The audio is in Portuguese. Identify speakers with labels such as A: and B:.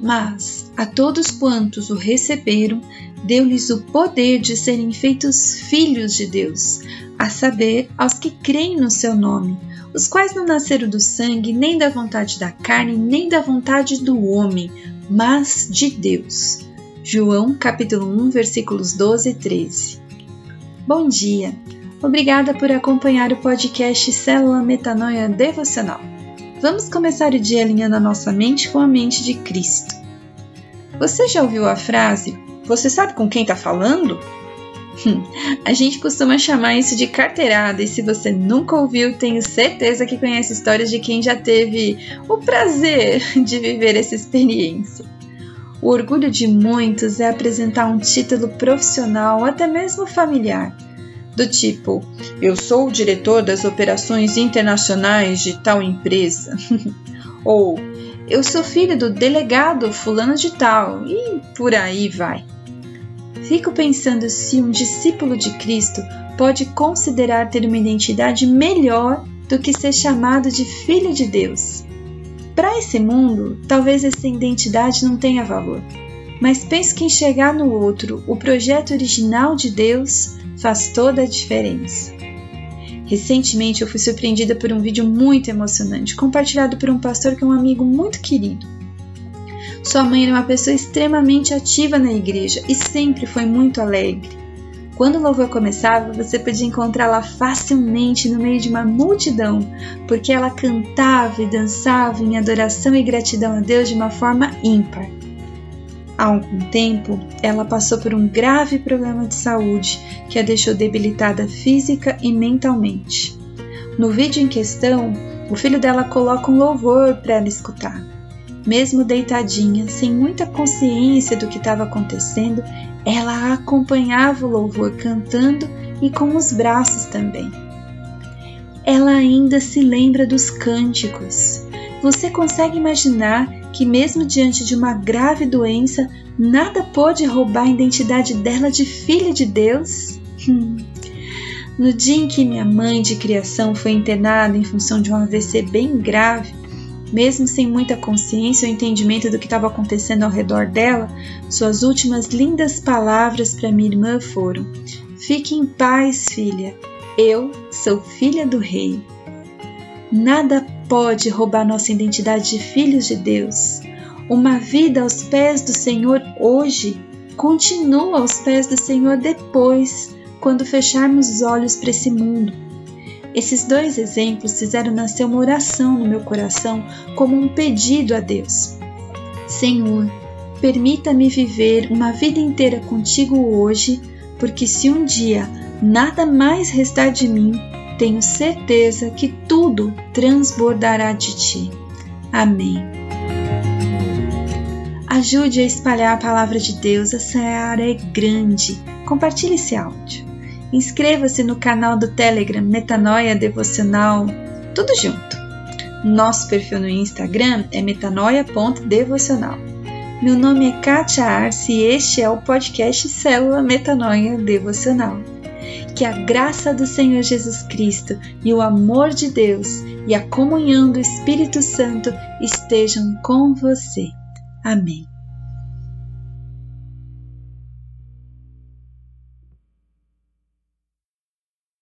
A: Mas a todos quantos o receberam, deu-lhes o poder de serem feitos filhos de Deus, a saber, aos que creem no seu nome, os quais não nasceram do sangue, nem da vontade da carne, nem da vontade do homem, mas de Deus. João capítulo 1, versículos 12 e 13. Bom dia! Obrigada por acompanhar o podcast Célula Metanoia Devocional. Vamos começar o dia alinhando a nossa mente com a mente de Cristo. Você já ouviu a frase Você sabe com quem está falando? a gente costuma chamar isso de carteirada, e se você nunca ouviu, tenho certeza que conhece histórias de quem já teve o prazer de viver essa experiência. O orgulho de muitos é apresentar um título profissional até mesmo familiar, do tipo: Eu sou o diretor das operações internacionais de tal empresa, ou Eu sou filho do delegado Fulano de Tal, e por aí vai. Fico pensando se um discípulo de Cristo pode considerar ter uma identidade melhor do que ser chamado de filho de Deus. Para esse mundo, talvez essa identidade não tenha valor, mas penso que enxergar no outro o projeto original de Deus faz toda a diferença. Recentemente eu fui surpreendida por um vídeo muito emocionante, compartilhado por um pastor que é um amigo muito querido. Sua mãe era uma pessoa extremamente ativa na igreja e sempre foi muito alegre. Quando o louvor começava, você podia encontrá-la facilmente no meio de uma multidão, porque ela cantava e dançava em adoração e gratidão a Deus de uma forma ímpar. Há algum tempo, ela passou por um grave problema de saúde que a deixou debilitada física e mentalmente. No vídeo em questão, o filho dela coloca um louvor para ela escutar. Mesmo deitadinha, sem muita consciência do que estava acontecendo, ela acompanhava o louvor cantando e com os braços também. Ela ainda se lembra dos cânticos. Você consegue imaginar que, mesmo diante de uma grave doença, nada pôde roubar a identidade dela de filha de Deus? Hum. No dia em que minha mãe de criação foi internada em função de um AVC bem grave, mesmo sem muita consciência ou entendimento do que estava acontecendo ao redor dela, suas últimas lindas palavras para minha irmã foram: Fique em paz, filha. Eu sou filha do Rei. Nada pode roubar nossa identidade de filhos de Deus. Uma vida aos pés do Senhor hoje continua aos pés do Senhor depois, quando fecharmos os olhos para esse mundo esses dois exemplos fizeram nascer uma oração no meu coração como um pedido a Deus. Senhor, permita-me viver uma vida inteira contigo hoje, porque se um dia nada mais restar de mim, tenho certeza que tudo transbordará de ti. Amém. Ajude a espalhar a palavra de Deus, essa área é grande. Compartilhe esse áudio. Inscreva-se no canal do Telegram Metanoia Devocional, tudo junto. Nosso perfil no Instagram é metanoia.devocional. Meu nome é Kátia Arce e este é o podcast Célula Metanoia Devocional. Que a graça do Senhor Jesus Cristo e o amor de Deus e a comunhão do Espírito Santo estejam com você. Amém.